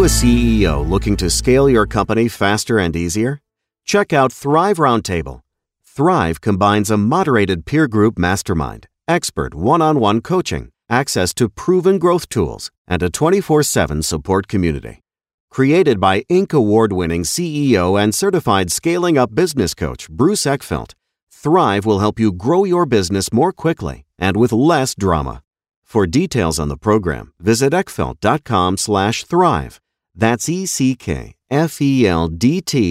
A CEO looking to scale your company faster and easier? Check out Thrive Roundtable. Thrive combines a moderated peer group mastermind, expert one on one coaching, access to proven growth tools, and a 24 7 support community. Created by Inc. award winning CEO and certified scaling up business coach Bruce Eckfeldt, Thrive will help you grow your business more quickly and with less drama. For details on the program, visit eckfeldt.com slash thrive. That's E-C-K-F-E-L-D-T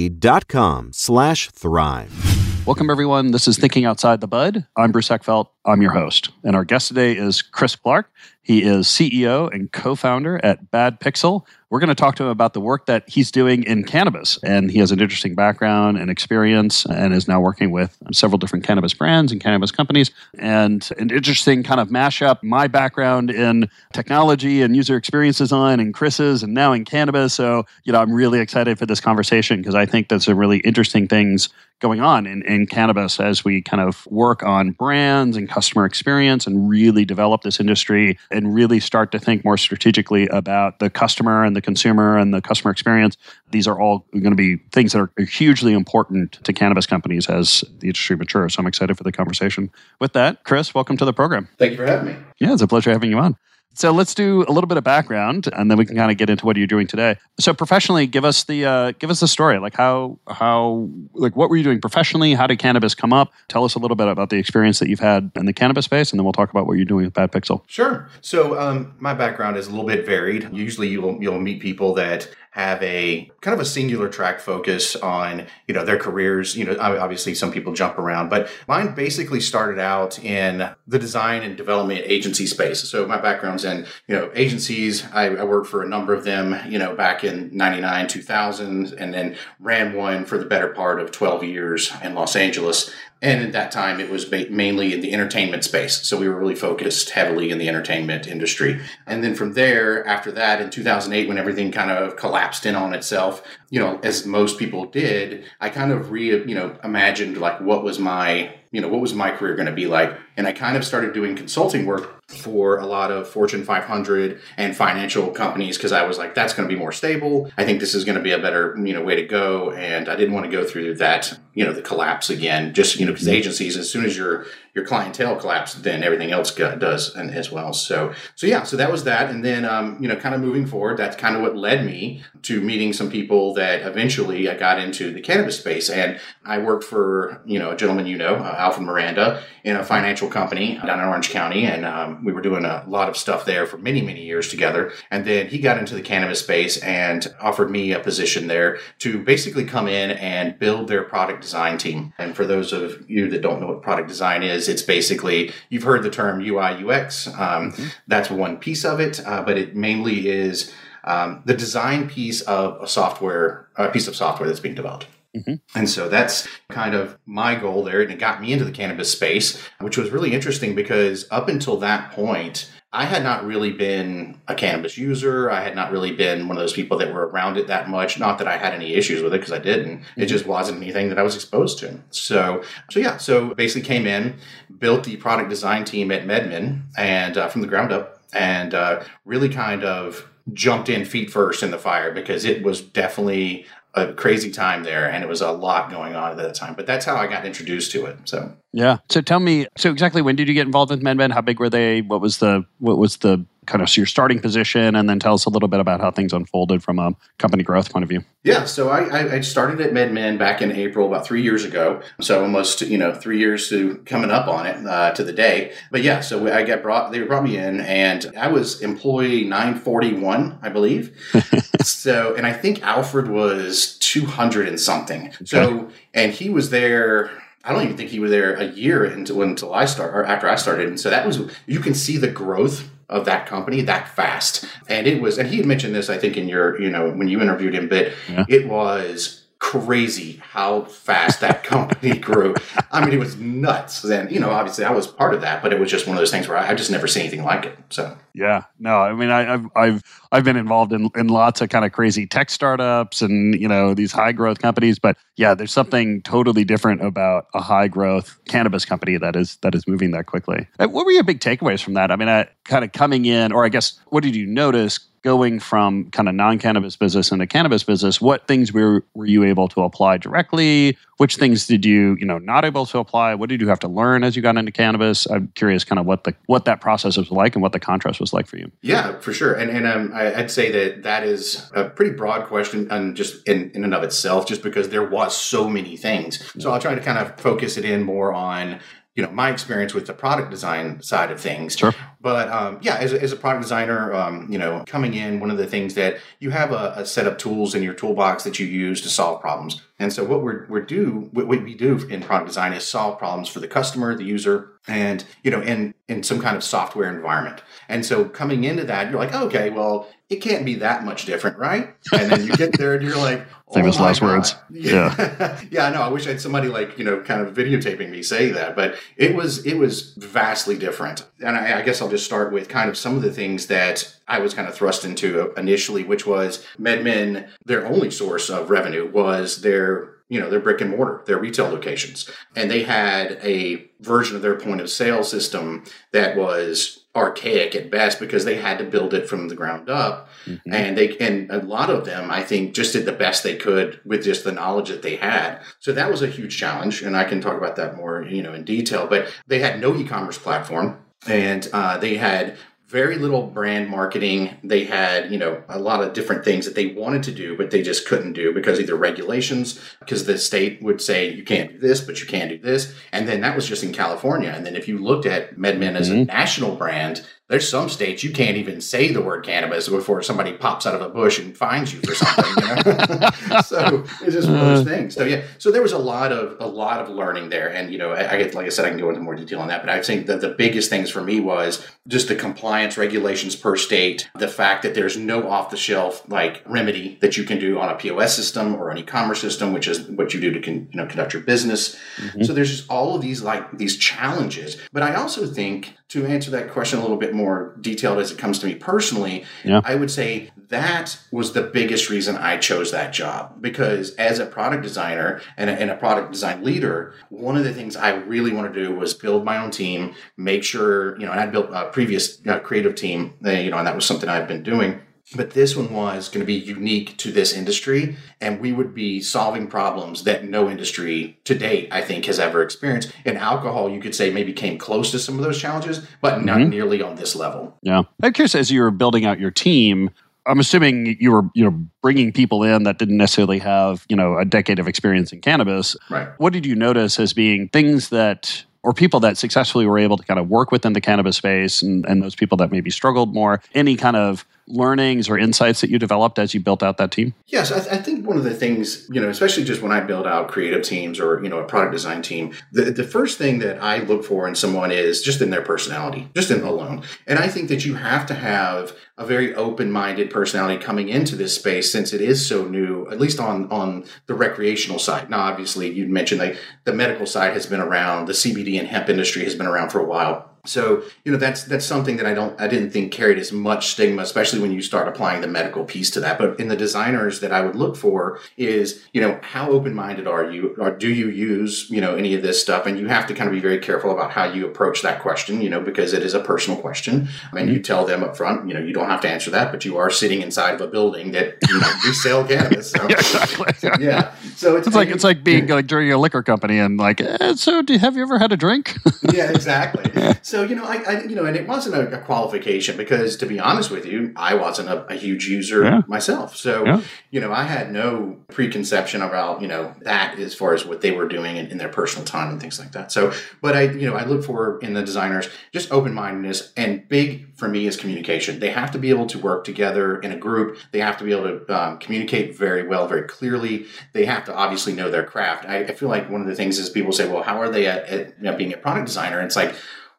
dot com slash thrive. Welcome, everyone. This is Thinking Outside the Bud. I'm Bruce Eckfeldt. I'm your host. And our guest today is Chris Clark. He is CEO and co founder at Bad Pixel. We're going to talk to him about the work that he's doing in cannabis. And he has an interesting background and experience and is now working with several different cannabis brands and cannabis companies. And an interesting kind of mashup my background in technology and user experience design and Chris's and now in cannabis. So, you know, I'm really excited for this conversation because I think there's some really interesting things going on in, in cannabis as we kind of work on brands and customer experience and really develop this industry and really start to think more strategically about the customer and the consumer and the customer experience. These are all going to be things that are hugely important to cannabis companies as the industry matures. So I'm excited for the conversation. With that, Chris, welcome to the program. Thank you for having me. Yeah, it's a pleasure having you on. So let's do a little bit of background, and then we can kind of get into what you're doing today. So professionally, give us the uh, give us the story. Like how how like what were you doing professionally? How did cannabis come up? Tell us a little bit about the experience that you've had in the cannabis space, and then we'll talk about what you're doing with Bad Pixel. Sure. So um, my background is a little bit varied. Usually, you'll you'll meet people that have a kind of a singular track focus on you know their careers. You know obviously some people jump around but mine basically started out in the design and development agency space. So my background's in you know agencies. I, I worked for a number of them you know back in 99 2000 and then ran one for the better part of 12 years in los angeles and at that time, it was mainly in the entertainment space. So we were really focused heavily in the entertainment industry. And then from there, after that, in 2008, when everything kind of collapsed in on itself, you know, as most people did, I kind of re, you know, imagined like what was my, you know, what was my career going to be like. And I kind of started doing consulting work for a lot of Fortune 500 and financial companies because I was like, that's going to be more stable. I think this is going to be a better, you know, way to go. And I didn't want to go through that, you know, the collapse again. Just you know, because mm-hmm. agencies, as soon as your your clientele collapses, then everything else does and as well. So, so yeah, so that was that. And then, um, you know, kind of moving forward, that's kind of what led me to meeting some people that eventually I got into the cannabis space. And I worked for, you know, a gentleman you know, uh, Alfred Miranda, in a financial company down in Orange County. And um, we were doing a lot of stuff there for many, many years together. And then he got into the cannabis space and offered me a position there to basically come in and build their product design team. And for those of you that don't know what product design is, it's basically, you've heard the term UI UX. Um, mm-hmm. That's one piece of it, uh, but it mainly is um, the design piece of a software, a piece of software that's being developed. Mm-hmm. And so that's kind of my goal there. And it got me into the cannabis space, which was really interesting because up until that point, I had not really been a cannabis user. I had not really been one of those people that were around it that much. Not that I had any issues with it because I didn't. It just wasn't anything that I was exposed to. So, so yeah. So basically, came in, built the product design team at MedMen, and uh, from the ground up, and uh, really kind of jumped in feet first in the fire because it was definitely a crazy time there and it was a lot going on at that time but that's how i got introduced to it so. Yeah. So tell me so exactly when did you get involved with medmen how big were they? What was the what was the kind of your starting position? And then tell us a little bit about how things unfolded from a company growth point of view. Yeah so i, I started at medmen back in april about three years ago so almost you know three years to coming up on it uh, to the day. But yeah so i got brought they brought me in and i was employee 941 i believe so and i think alfred was 200 and something okay. so and he was there I don't even think he was there a year until until I start or after I started, and so that was you can see the growth of that company that fast. And it was, and he had mentioned this, I think, in your, you know, when you interviewed him, but yeah. it was crazy how fast that company grew. I mean, it was nuts. And, you know, obviously I was part of that, but it was just one of those things where I, I just never seen anything like it. So, yeah, no, I mean, I, have I've, I've been involved in, in lots of kind of crazy tech startups and, you know, these high growth companies, but yeah, there's something totally different about a high growth cannabis company that is, that is moving that quickly. Uh, what were your big takeaways from that? I mean, I kind of coming in, or I guess, what did you notice going from kind of non-cannabis business into cannabis business what things were, were you able to apply directly? Which things did you you know not able to apply? What did you have to learn as you got into cannabis? I'm curious kind of what the what that process was like and what the contrast was like for you. Yeah for sure. And, and um, I, would say that that is a pretty broad question and just in, in and of itself just because there was so many things. So i'll try to kind of focus it in more on you know my experience with the product design side of things. Sure. But um, yeah, as a, as a product designer, um, you know, coming in, one of the things that you have a, a, set of tools in your toolbox that you use to solve problems. And so what we're, we're do what we do in product design is solve problems for the customer, the user, and you know, in in some kind of software environment. And so coming into that, you're like, okay, well, it can't be that much different, right? And then you get there and you're like, oh famous last God. words. Yeah. yeah, I know. I wish I had somebody like, you know, kind of videotaping me say that, but it was it was vastly different. And I, I guess I'll just start with kind of some of the things that I was kind of thrust into initially, which was MedMen, their only source of revenue was their you know their brick and mortar their retail locations and they had a version of their point of sale system that was archaic at best because they had to build it from the ground up mm-hmm. and they and a lot of them i think just did the best they could with just the knowledge that they had so that was a huge challenge and i can talk about that more you know in detail but they had no e-commerce platform and uh, they had very little brand marketing. They had, you know, a lot of different things that they wanted to do, but they just couldn't do because either regulations, because the state would say you can't do this, but you can do this. And then that was just in California. And then if you looked at MedMen as mm-hmm. a national brand, there's some states you can't even say the word cannabis before somebody pops out of a bush and finds you for something. You know? so it's just one of those uh. things. So yeah, so there was a lot of a lot of learning there, and you know, I, I get like I said, I can go into more detail on that, but I think that the biggest things for me was just the compliance regulations per state, the fact that there's no off the shelf like remedy that you can do on a POS system or an e-commerce system, which is what you do to con, you know conduct your business. Mm-hmm. So there's just all of these like these challenges, but I also think to answer that question a little bit more detailed as it comes to me personally, yeah. I would say that was the biggest reason I chose that job because as a product designer and a, and a product design leader, one of the things I really want to do was build my own team, make sure, you know, and I built a previous uh, creative team, uh, you know, and that was something I've been doing but this one was going to be unique to this industry and we would be solving problems that no industry to date i think has ever experienced in alcohol you could say maybe came close to some of those challenges but not mm-hmm. nearly on this level yeah i'm curious as you were building out your team I'm assuming you were you know bringing people in that didn't necessarily have you know a decade of experience in cannabis. Right. What did you notice as being things that or people that successfully were able to kind of work within the cannabis space and, and those people that maybe struggled more? Any kind of learnings or insights that you developed as you built out that team? Yes, I, th- I, think one of the things, you know, especially just when I build out creative teams or, you know, a product design team, the, the first thing that I look for in someone is just in their personality, just in alone. And I think that you have to have a very open-minded personality coming into this space since it is so new, at least on, on the recreational side. Now, obviously, you mentioned like the medical side has been around, the CBD and hemp industry has been around for a while so you know that's that's something that I don't I didn't think carried as much stigma, especially when you start applying the medical piece to that. But in the designers that I would look for is you know how open minded are you, or do you use you know any of this stuff? And you have to kind of be very careful about how you approach that question, you know, because it is a personal question. And you tell them up front, you know, you don't have to answer that, but you are sitting inside of a building that you know we sell cannabis. So, yeah, exactly. So, yeah. So it's, it's like it's like being like during a liquor company and like, eh, so do, have you ever had a drink? yeah, exactly. So you know, I, I, you know, and it wasn't a, a, qualification because, to be honest with you, I wasn't a, a huge user yeah. myself. So yeah. you know, I had no preconception about you know that as far as what they were doing in, in, their personal time and things like that. So, but I, you know, I look for in the designers just open mindedness and big for me is communication. They have to be able to work together in a group. They have to be able to um, communicate very well, very clearly. They have to obviously know their craft. I, I, feel like one of the things is people say, well, how are they at, at you know, being a product designer? And it's like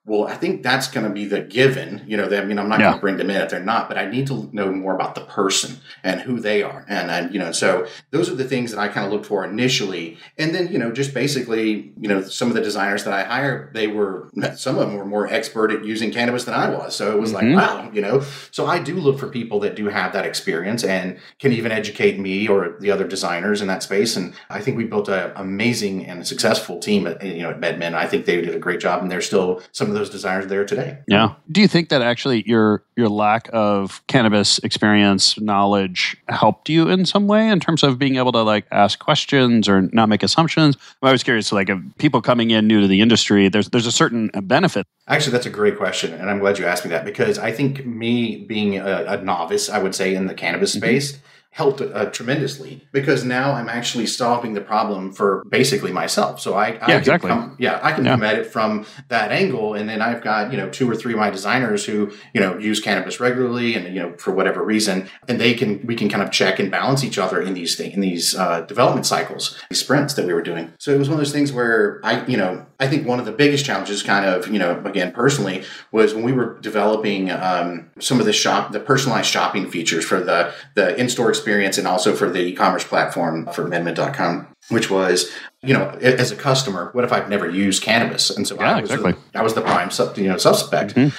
well, I think that's going to be the given. You know, I mean, I'm not yeah. going to bring them in if they're not, but I need to know more about the person and who they are. And, and you know, so those are the things that I kind of looked for initially. And then, you know, just basically, you know, some of the designers that I hired, they were, some of them were more expert at using cannabis than I was. So it was mm-hmm. like, wow, you know, so I do look for people that do have that experience and can even educate me or the other designers in that space. And I think we built an amazing and successful team at, you know, at MedMen. I think they did a great job and there's still some of those desires there today. Yeah. Do you think that actually your your lack of cannabis experience knowledge helped you in some way in terms of being able to like ask questions or not make assumptions? I was curious, So like, if people coming in new to the industry, there's there's a certain benefit. Actually, that's a great question, and I'm glad you asked me that because I think me being a, a novice, I would say in the cannabis mm-hmm. space helped uh, tremendously because now I'm actually solving the problem for basically myself. So I, I yeah, exactly. Come, yeah, I can yeah. come at it from that angle, and then I've got you know two or three of my designers who you know use cannabis regularly, and you know for whatever reason, and they can we can kind of check and balance each other in these things in these uh, development cycles, these sprints that we were doing. So it was one of those things where I you know I think one of the biggest challenges, kind of you know again personally, was when we were developing um, some of the shop the personalized shopping features for the the in store experience and also for the e-commerce platform for MedMen.com which was, you know, as a customer, what if I've never used cannabis? And so yeah, I was, exactly. a, I was the prime, you know, suspect. Mm-hmm.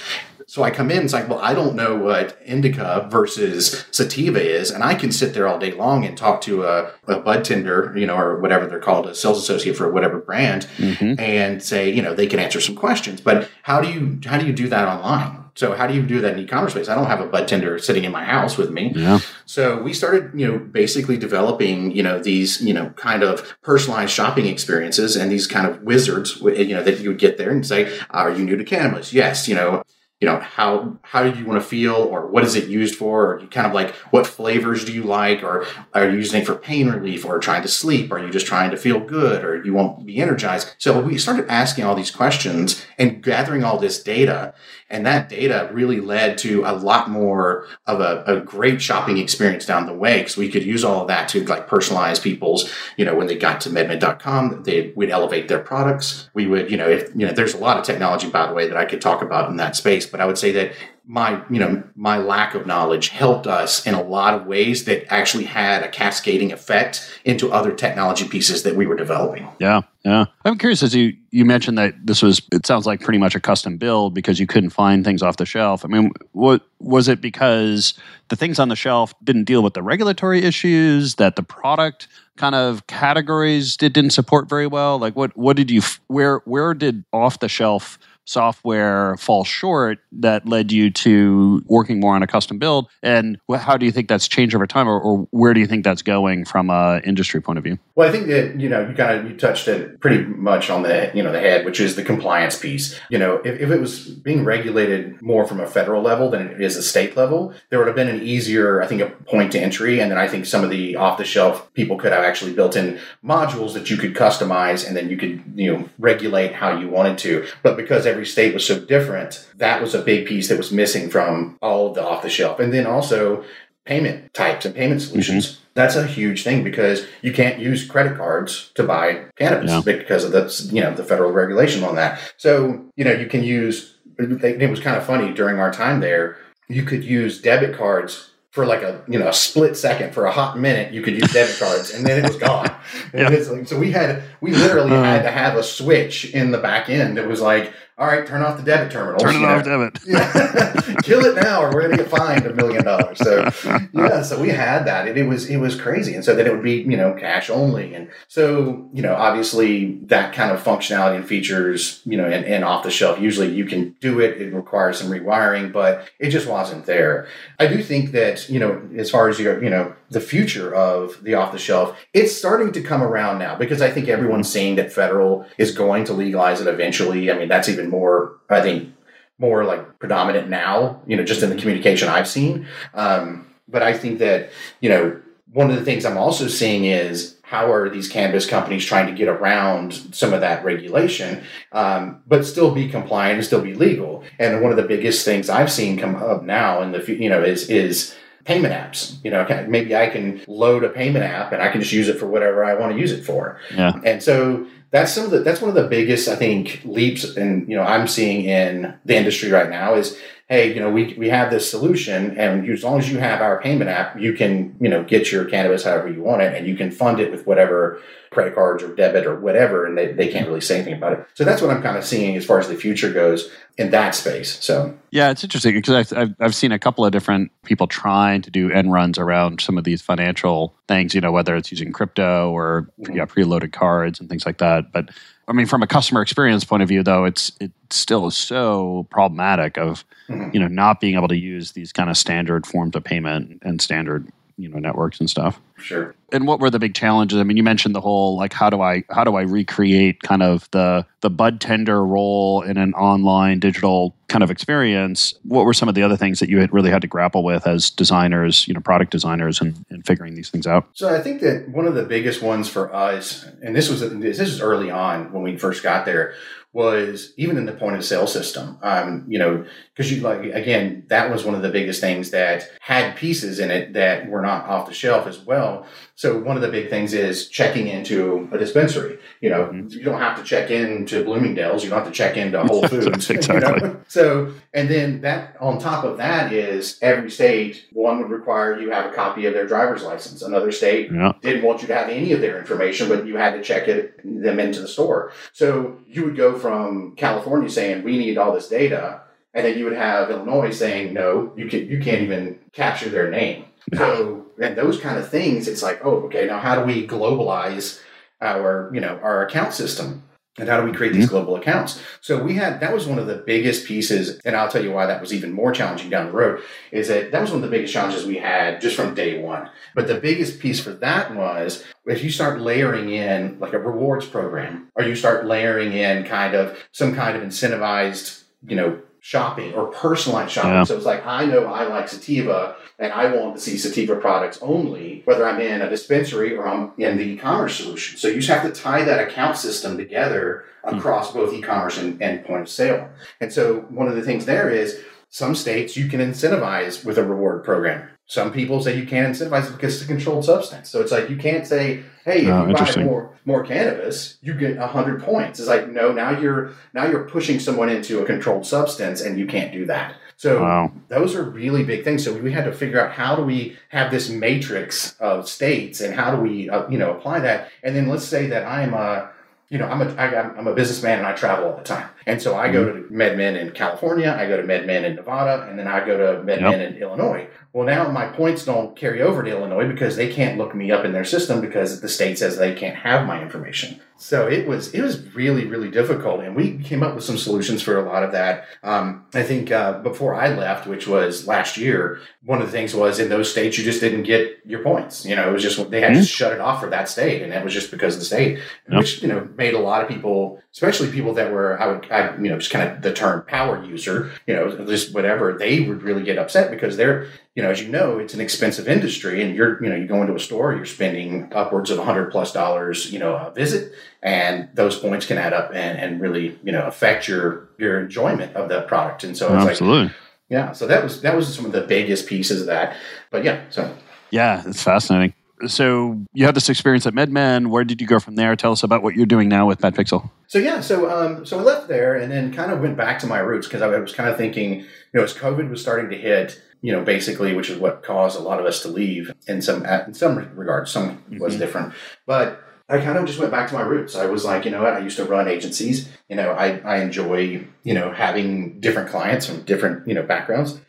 So I come in, it's like, well, I don't know what indica versus sativa is, and I can sit there all day long and talk to a, a bud tender, you know, or whatever they're called, a sales associate for whatever brand, mm-hmm. and say, you know, they can answer some questions. But how do you how do you do that online? So how do you do that in e-commerce space? I don't have a bud tender sitting in my house with me. Yeah. So we started, you know, basically developing, you know, these, you know, kind of personalized shopping experiences and these kind of wizards, you know, that you would get there and say, "Are you new to cannabis?" Yes. You know, you know how how do you want to feel or what is it used for or you kind of like what flavors do you like or are you using it for pain relief or trying to sleep or are you just trying to feel good or you won't be energized so we started asking all these questions and gathering all this data and that data really led to a lot more of a, a great shopping experience down the way because we could use all of that to like personalize people's, you know, when they got to medmen.com they would elevate their products. We would, you know, if, you know, there's a lot of technology, by the way, that I could talk about in that space, but I would say that my you know my lack of knowledge helped us in a lot of ways that actually had a cascading effect into other technology pieces that we were developing. Yeah yeah. I'm curious as you you mentioned that this was it sounds like pretty much a custom build because you couldn't find things off the shelf. I mean what was it because the things on the shelf didn't deal with the regulatory issues that the product kind of categories did, didn't support very well? Like what what did you where where did off the shelf software fall short that led you to working more on a custom build? And how do you think that's changed over time, or, or where do you think that's going from an industry point of view? Well, I think that you know you kind of you touched it pretty much on the you know the head, which is the compliance piece. You know, if, if it was being regulated more from a federal level than it is a state level, there would have been an easier, I think, a point to entry, and then I think some of the off the shelf people could have actually built in modules that you could customize, and then you could you know regulate how you wanted to. But because every state was so different, that was a big piece that was missing from all of the off the shelf, and then also payment types and payment solutions. Mm-hmm. That's a huge thing because you can't use credit cards to buy cannabis yeah. because of the you know the federal regulation on that. So you know you can use. It was kind of funny during our time there. You could use debit cards for like a you know a split second for a hot minute you could use debit cards and then it was gone yeah. like, so we had we literally uh, had to have a switch in the back end that was like all right, turn off the debit terminal. Turn it off, debit. Yeah. Kill it now, or we're going to get fined a million dollars. So, yeah, so we had that, and it was it was crazy. And so then it would be you know cash only, and so you know obviously that kind of functionality and features you know and, and off the shelf. Usually you can do it. It requires some rewiring, but it just wasn't there. I do think that you know as far as your you know the future of the off the shelf, it's starting to come around now because I think everyone's seeing that federal is going to legalize it eventually. I mean, that's even more, I think, more like predominant now, you know, just in the communication I've seen. Um, but I think that, you know, one of the things I'm also seeing is how are these cannabis companies trying to get around some of that regulation, um, but still be compliant and still be legal? And one of the biggest things I've seen come up now in the, you know, is, is, payment apps. You know, maybe I can load a payment app and I can just use it for whatever I want to use it for. Yeah. And so that's some of the that's one of the biggest I think leaps and you know I'm seeing in the industry right now is hey you know we we have this solution and as long as you have our payment app you can you know get your cannabis however you want it and you can fund it with whatever credit cards or debit or whatever, and they, they can't really say anything about it. So that's what I'm kind of seeing as far as the future goes in that space. So yeah, it's interesting because I've, I've seen a couple of different people trying to do end runs around some of these financial things. You know, whether it's using crypto or mm-hmm. yeah, preloaded cards and things like that. But I mean, from a customer experience point of view, though, it's it still is so problematic of mm-hmm. you know not being able to use these kind of standard forms of payment and standard you know networks and stuff. Sure. And what were the big challenges? I mean, you mentioned the whole like how do I how do I recreate kind of the the bud tender role in an online digital kind of experience? What were some of the other things that you had really had to grapple with as designers, you know, product designers, and, and figuring these things out? So I think that one of the biggest ones for us, and this was this is early on when we first got there, was even in the point of sale system. Um, you know, because you like again, that was one of the biggest things that had pieces in it that were not off the shelf as well. So one of the big things is checking into a dispensary. You know, mm-hmm. you don't have to check in to Bloomingdale's. You don't have to check into Whole Foods. exactly. You know? So, and then that on top of that is every state one would require you have a copy of their driver's license. Another state yeah. didn't want you to have any of their information, but you had to check it them into the store. So you would go from California saying we need all this data, and then you would have Illinois saying no, you can you can't even capture their name. So and those kind of things, it's like oh okay, now how do we globalize our you know our account system? and how do we create these mm-hmm. global accounts so we had that was one of the biggest pieces and i'll tell you why that was even more challenging down the road is that that was one of the biggest challenges we had just from day one but the biggest piece for that was if you start layering in like a rewards program or you start layering in kind of some kind of incentivized you know shopping or personalized shopping. Yeah. So it's like, I know I like sativa and I want to see sativa products only, whether I'm in a dispensary or I'm in the e-commerce solution. So you just have to tie that account system together across mm-hmm. both e-commerce and, and point of sale. And so one of the things there is some states you can incentivize with a reward program. Some people say you can't incentivize it because it's a controlled substance. So it's like you can't say, "Hey, if oh, you buy more more cannabis, you get hundred points." It's like no, now you're now you're pushing someone into a controlled substance, and you can't do that. So wow. those are really big things. So we had to figure out how do we have this matrix of states, and how do we uh, you know apply that? And then let's say that I'm a you know I'm a I, I'm a businessman and I travel all the time And so I go to MedMen in California, I go to MedMen in Nevada, and then I go to MedMen Yep. in Illinois. Well, now my points don't carry over to Illinois because they can't look me up in their system because the state says they can't have my information. So it was it was really really difficult, and we came up with some solutions for a lot of that. Um, I think uh, before I left, which was last year, one of the things was in those states you just didn't get your points. You know, it was just they had to shut it off for that state, and that was just because of the state, Yep. which you know made a lot of people, especially people that were I would I you know just kind of the term power user, you know, just whatever they would really get upset because they're you know, as you know, it's an expensive industry, and you're, you know, you go into a store, you're spending upwards of a hundred plus dollars, you know, a visit, and those points can add up and, and really, you know, affect your your enjoyment of that product. And so it's like, Absolutely. yeah, so that was that was some of the biggest pieces of that. But yeah, so Yeah, it's fascinating. So you had this experience at MedMen. Where did you go from there? Tell us about what you're doing now with Bad Pixel. So yeah, so um, so I left there and then kind of went back to my roots because I was kind of thinking, you know, as COVID was starting to hit, you know, basically, which is what caused a lot of us to leave in some in some regards. Some was Mhm. different, but I kind of just went back to my roots. I was like, you know what, I used to run agencies. You know, I I enjoy you know having different clients from different you know backgrounds,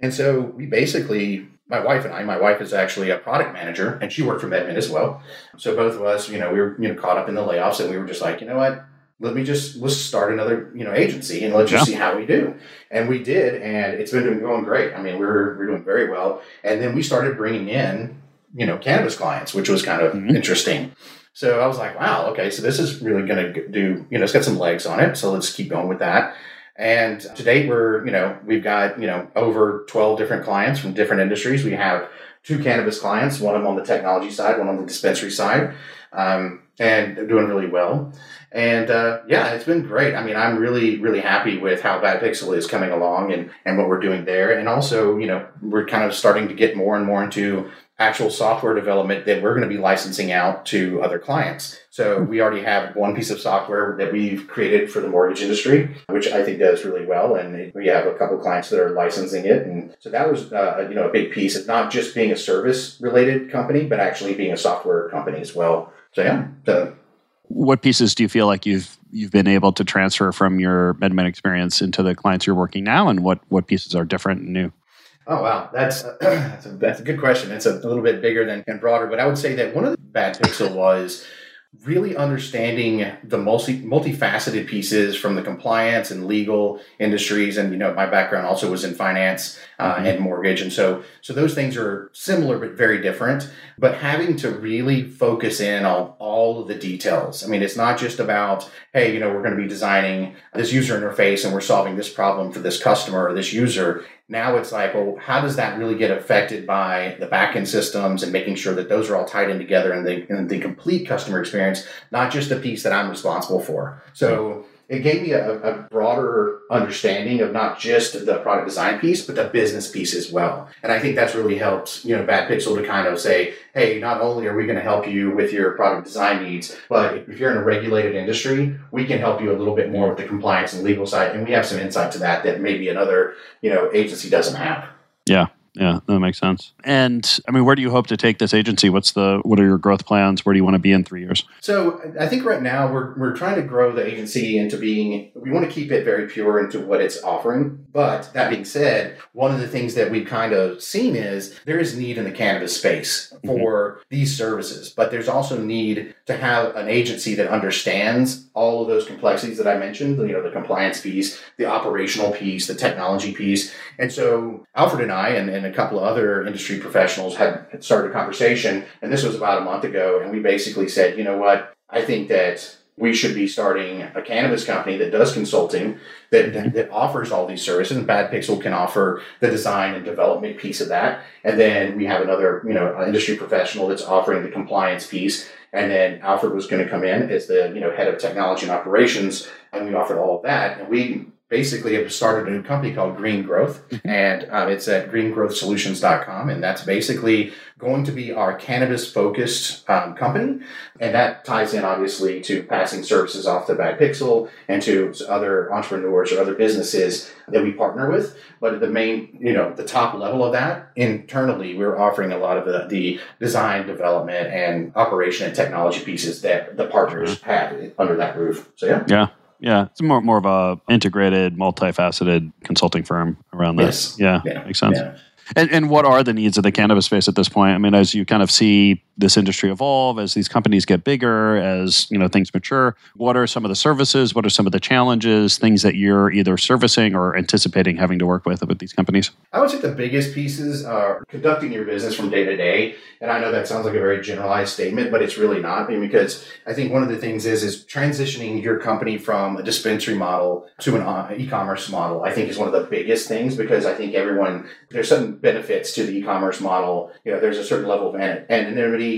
and so we basically. My wife and I. My wife is actually a product manager, and she worked for MedMen as well. So both of us, you know, we were you know caught up in the layoffs, and we were just like, you know what, let me just let's start another you know agency and let's just see how we do and we did and it's been going great i mean we're we're doing very well and then we started bringing in you know cannabis clients which was kind of Mhm. interesting so i was like wow okay so this is really going to do you know it's got some legs on it so let's keep going with that and to date we're you know we've got you know over 12 different clients from different industries. We have two cannabis clients one of them on the technology side one on the dispensary side. Um, and doing really well and uh, yeah, it's been great. I mean, I'm really, really happy with how Bad Pixel is coming along and, and what we're doing there. And also, you know, we're kind of starting to get more and more into actual software development that we're going to be licensing out to other clients. So we already have one piece of software that we've created for the mortgage industry, which I think does really well. And we have a couple clients that are licensing it. And so that was, uh, you know, a big piece. of not just being a service related company, but actually being a software company as well. So yeah, so What pieces do you feel like you've you've been able to transfer from your MedMen experience into the clients you're working now, and what what pieces are different and new? Oh wow, that's that's, a, that's a good question. It's a little bit bigger than and broader, but I would say that one of the bad pixel was really understanding the multi multifaceted pieces from the compliance and legal industries, and you know my background also was in finance uh, Mhm. and mortgage, and so so those things are similar but very different. But having to really focus in on all of the details. I mean, it's not just about hey, you know, we're going to be designing this user interface and we're solving this problem for this customer or this user. Now it's like, well, how does that really get affected by the backend systems and making sure that those are all tied in together and the, and the complete customer experience, not just the piece that I'm responsible for. So it gave me a, a broader understanding of not just the product design piece, but the business piece as well. And I think that's really helped, you know, Bad Pixel to kind of say, hey, not only are we going to help you with your product design needs, but if you're in a regulated industry, we can help you a little bit more with the compliance and legal side. And we have some insight to that that maybe another, you know, agency doesn't have. Yeah, yeah, that makes sense. And I mean, where do you hope to take this agency? What's the what are your growth plans? Where do you want to be in three years? So I think right now we're, we're trying to grow the agency into being, we want to keep it very pure into what it's offering. But that being said, one of the things that we've kind of seen is there is need in the cannabis space mm-hmm. for these services, but there's also need to have an agency that understands all of those complexities that I mentioned, you know, the compliance piece, the operational piece, the technology piece. And so Alfred and I and, and a couple of other industry professionals had, had started a conversation, and this was about a month ago, and we basically said, you know what, I think that we should be starting a cannabis company that does consulting that, that, that offers all these services and bad pixel can offer the design and development piece of that. And then we have another you know industry professional that's offering the compliance piece and then alfred was going to come in as the you know head of technology and operations and we offered all of that and we basically have started a new company called green growth and um, it's at greengrowthsolutions.com and that's basically going to be our cannabis focused um, company and that ties in obviously to passing services off to bad pixel and to other entrepreneurs or other businesses that we partner with. But the main you know the top level of that internally we're offering a lot of the, the design development and operation and technology pieces that the partners have under that roof. So yeah. Yeah. Yeah. It's more more of a integrated, multifaceted consulting firm around this. Yes. Yeah, Yeah. makes sense. Yeah. And, and what are the needs of the cannabis space at this point? I mean, as you kind of see this industry evolve, as these companies get bigger, as you know things mature, what are some of the services? What are some of the challenges? Things that you're either servicing or anticipating having to work with with these companies? I would say the biggest pieces are conducting your business from day to day. And I know that sounds like a very generalized statement, but it's really not. Because I think one of the things is is transitioning your company from a dispensary model to an uh, e-commerce model. I think is one of the biggest things because I think everyone there's certain benefits to the e-commerce model. You know, there's a certain level of an-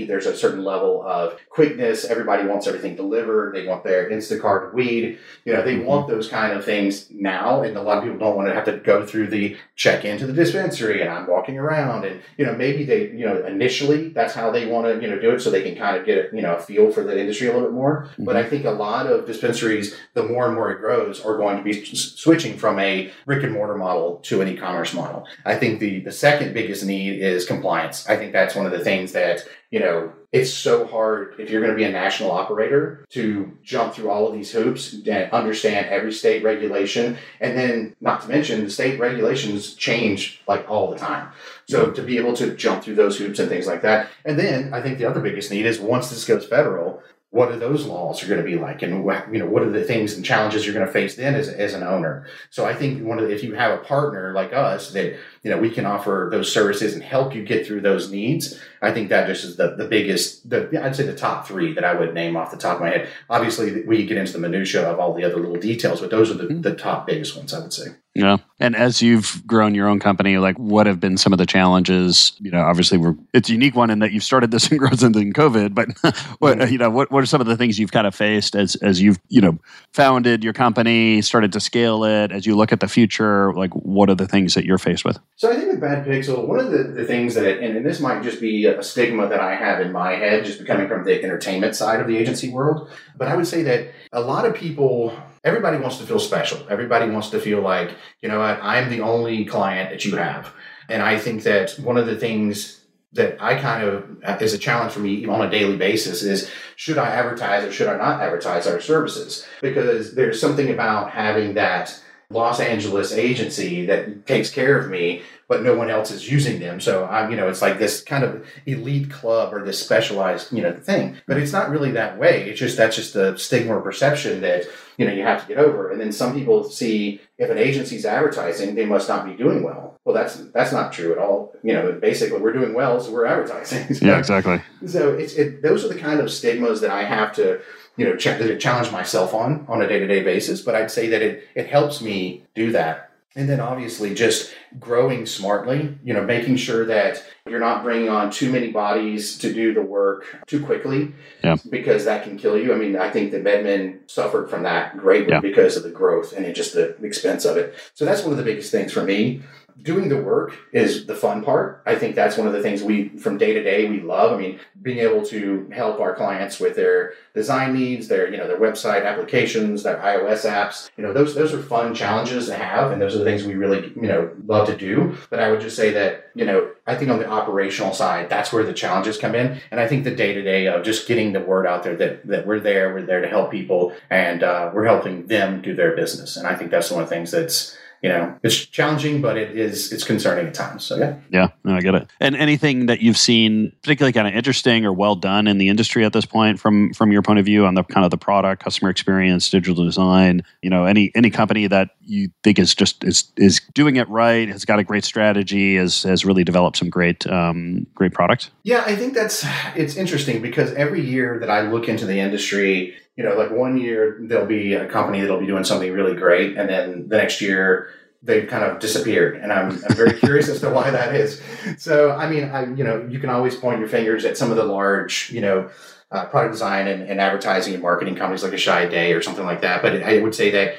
There's a certain level of quickness. Everybody wants everything delivered. They want their Instacart weed. You know, they mm-hmm. want those kind of things now, and a lot of people don't want to have to go through the check into the dispensary and I'm walking around and you know maybe they you know initially that's how they want to you know do it so they can kind of get you know a feel for the industry a little bit more mm-hmm. but I think a lot of dispensaries the more and more it grows are going to be switching from a brick and mortar model to an e-commerce model I think the the second biggest need is compliance I think that's one of the things that you know it's so hard if you're going to be a national operator to jump through all of these hoops and understand every state regulation. And then not to mention the state regulations change like all the time. So to be able to jump through those hoops and things like that. And then i think the other biggest need is once this goes federal what are those laws are going to be like? And you know what are the things and challenges you're going to face then as, as an owner? So i think one of the, if you have a partner like us that you know we can offer those services and help you get through those needs i think that just is the, the biggest the i'd say the top three that i would name off the top of my head obviously we get into the minutia of all the other little details but those are the, the top biggest ones i would say Yeah. And as you've grown your own company, like what have been some of the challenges? You know, obviously we're it's a unique one in that you've started this and grows into COVID, but what mm-hmm. you know, what, what are some of the things you've kind of faced as as you've, you know, founded your company, started to scale it, as you look at the future, like what are the things that you're faced with? So I think with Bad Pixel, one of the, the things that, and, and this might just be a stigma that I have in my head, just coming from the entertainment side of the agency world, but I would say that a lot of people, everybody wants to feel special. Everybody wants to feel like, you know what, I'm the only client that you have. And I think that one of the things that I kind of is a challenge for me on a daily basis is should I advertise or should I not advertise our services? Because there's something about having that Los Angeles agency that takes care of me, but no one else is using them. So I'm, you know, it's like this kind of elite club or this specialized, you know, thing. But it's not really that way. It's just that's just the stigma or perception that you know you have to get over. And then some people see if an agency's advertising, they must not be doing well. Well, that's that's not true at all. You know, basically we're doing well, so we're advertising. yeah, exactly. so it's it, those are the kind of stigmas that I have to you know ch- that challenge myself on on a day to day basis. But I'd say that it it helps me do that. And then obviously just growing smartly, you know, making sure that you're not bringing on too many bodies to do the work too quickly, Yeah. because that can kill you. I mean, I think that MedMen suffered from that greatly Yeah. because of the growth and it just the expense of it. So that's one of the biggest things for me doing the work is the fun part. I think that's one of the things we, from day to day, we love. I mean, being able to help our clients with their design needs, their you know their website applications, their iOS apps. You know, those those are fun challenges to have, and those are the things we really you know love to do. But I would just say that you know I think on the operational side, that's where the challenges come in, and I think the day to day of just getting the word out there that that we're there, we're there to help people, and uh, we're helping them do their business. And I think that's one of the things that's you know, it's challenging, but it is it's concerning at times. So yeah. Yeah, no, I get it. And anything that you've seen particularly kind of interesting or well done in the industry at this point from from your point of view on the kind of the product, customer experience, digital design, you know, any any company that you think is just is is doing it right, has got a great strategy, has has really developed some great um, great product. Yeah, I think that's it's interesting because every year that I look into the industry, you know, like one year there'll be a company that'll be doing something really great, and then the next year they've kind of disappeared, and I'm, I'm very curious as to why that is. So, I mean, I you know, you can always point your fingers at some of the large, you know. Uh, product design and, and advertising and marketing companies like a Chiat Day or something like that. But I would say that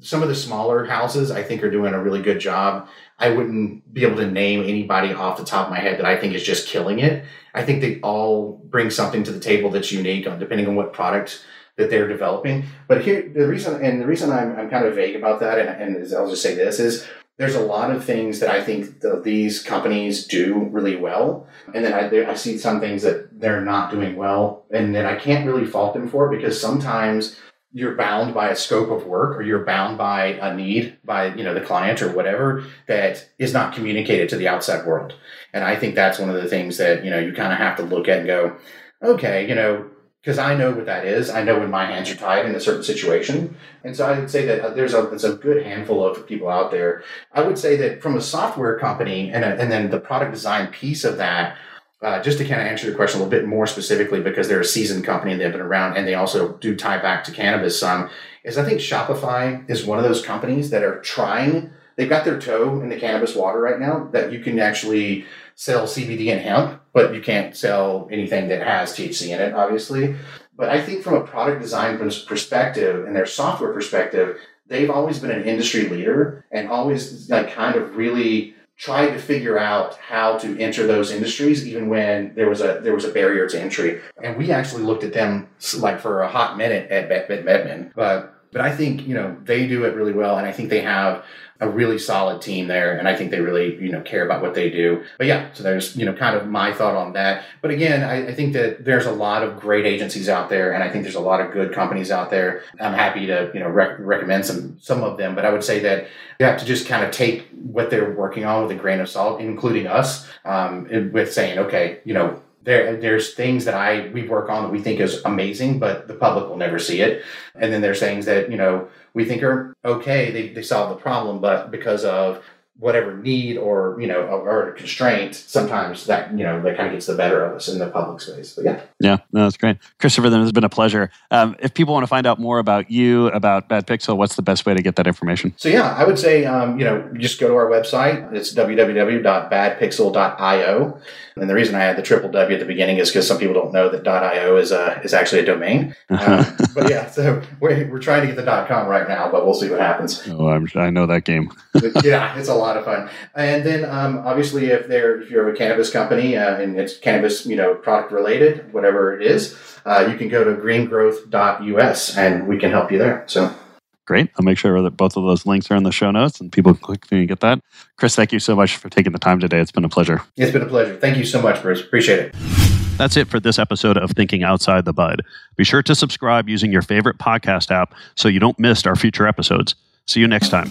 some of the smaller houses I think are doing a really good job. I wouldn't be able to name anybody off the top of my head that I think is just killing it. I think they all bring something to the table that's unique on depending on what product that they're developing. But here, the reason and the reason I'm, I'm kind of vague about that, and, and I'll just say this is there's a lot of things that I think that these companies do really well, and then I, I see some things that they're not doing well, and then I can't really fault them for it because sometimes you're bound by a scope of work or you're bound by a need by you know the client or whatever that is not communicated to the outside world and i think that's one of the things that you know you kind of have to look at and go okay you know because i know what that is. I know when my hands are tied in a certain situation. And so i would say that uh, there's a, there's a good handful of people out there. I would say that from a software company and, a, and then the product design piece of that uh, just to kind of answer your question a little bit more specifically, because they're a seasoned company and they've been around and they also do tie back to cannabis some, is I think Shopify is one of those companies that are trying, they've got their toe in the cannabis water right now that you can actually sell CBD and hemp, but you can't sell anything that has THC in it, obviously. But I think from a product design perspective and their software perspective, they've always been an industry leader and always like kind of really tried to figure out how to enter those industries even when there was a there was a barrier to entry and we actually looked at them like for a hot minute at Medman but but I think you know they do it really well and I think they have a really solid team there, and I think they really you know care about what they do. But yeah, so there's you know kind of my thought on that. But again, I, I think that there's a lot of great agencies out there, and I think there's a lot of good companies out there. I'm happy to you know rec- recommend some some of them, but I would say that you have to just kind of take what they're working on with a grain of salt, including us, um, with saying, okay, you know, there there's things that I we work on that we think is amazing, but the public will never see it. And then there's things that you know we think are okay, they, they solve the problem, but because of whatever need or you know or constraint sometimes that you know that kind of gets the better of us in the public space but yeah. Yeah no that's great. Christopher then it's been a pleasure. Um, if people want to find out more about you about bad pixel what's the best way to get that information? So yeah i would say um, you know just go to our website. It's www.badpixel.io and the reason i had the triple w at the beginning is because some people don't know that io is a is actually a domain. Um, but yeah so we're, we're trying to get the com right now but we'll see what happens. Oh I'm, i know that game. Yeah it's a lot lot of fun. And then um, obviously, if they're if you're a cannabis company uh, and it's cannabis, you know, product related, whatever it is, uh, you can go to greengrowth.us and we can help you there. So. Great. I'll make sure that both of those links are in the show notes and people can click through and get that. Chris, thank you so much for taking the time today. It's been a pleasure. It's been a pleasure. Thank you so much, Bruce. Appreciate it. That's it for this episode of Thinking Outside the Bud. Be sure to subscribe using your favorite podcast app so you don't miss our future episodes. See you next time.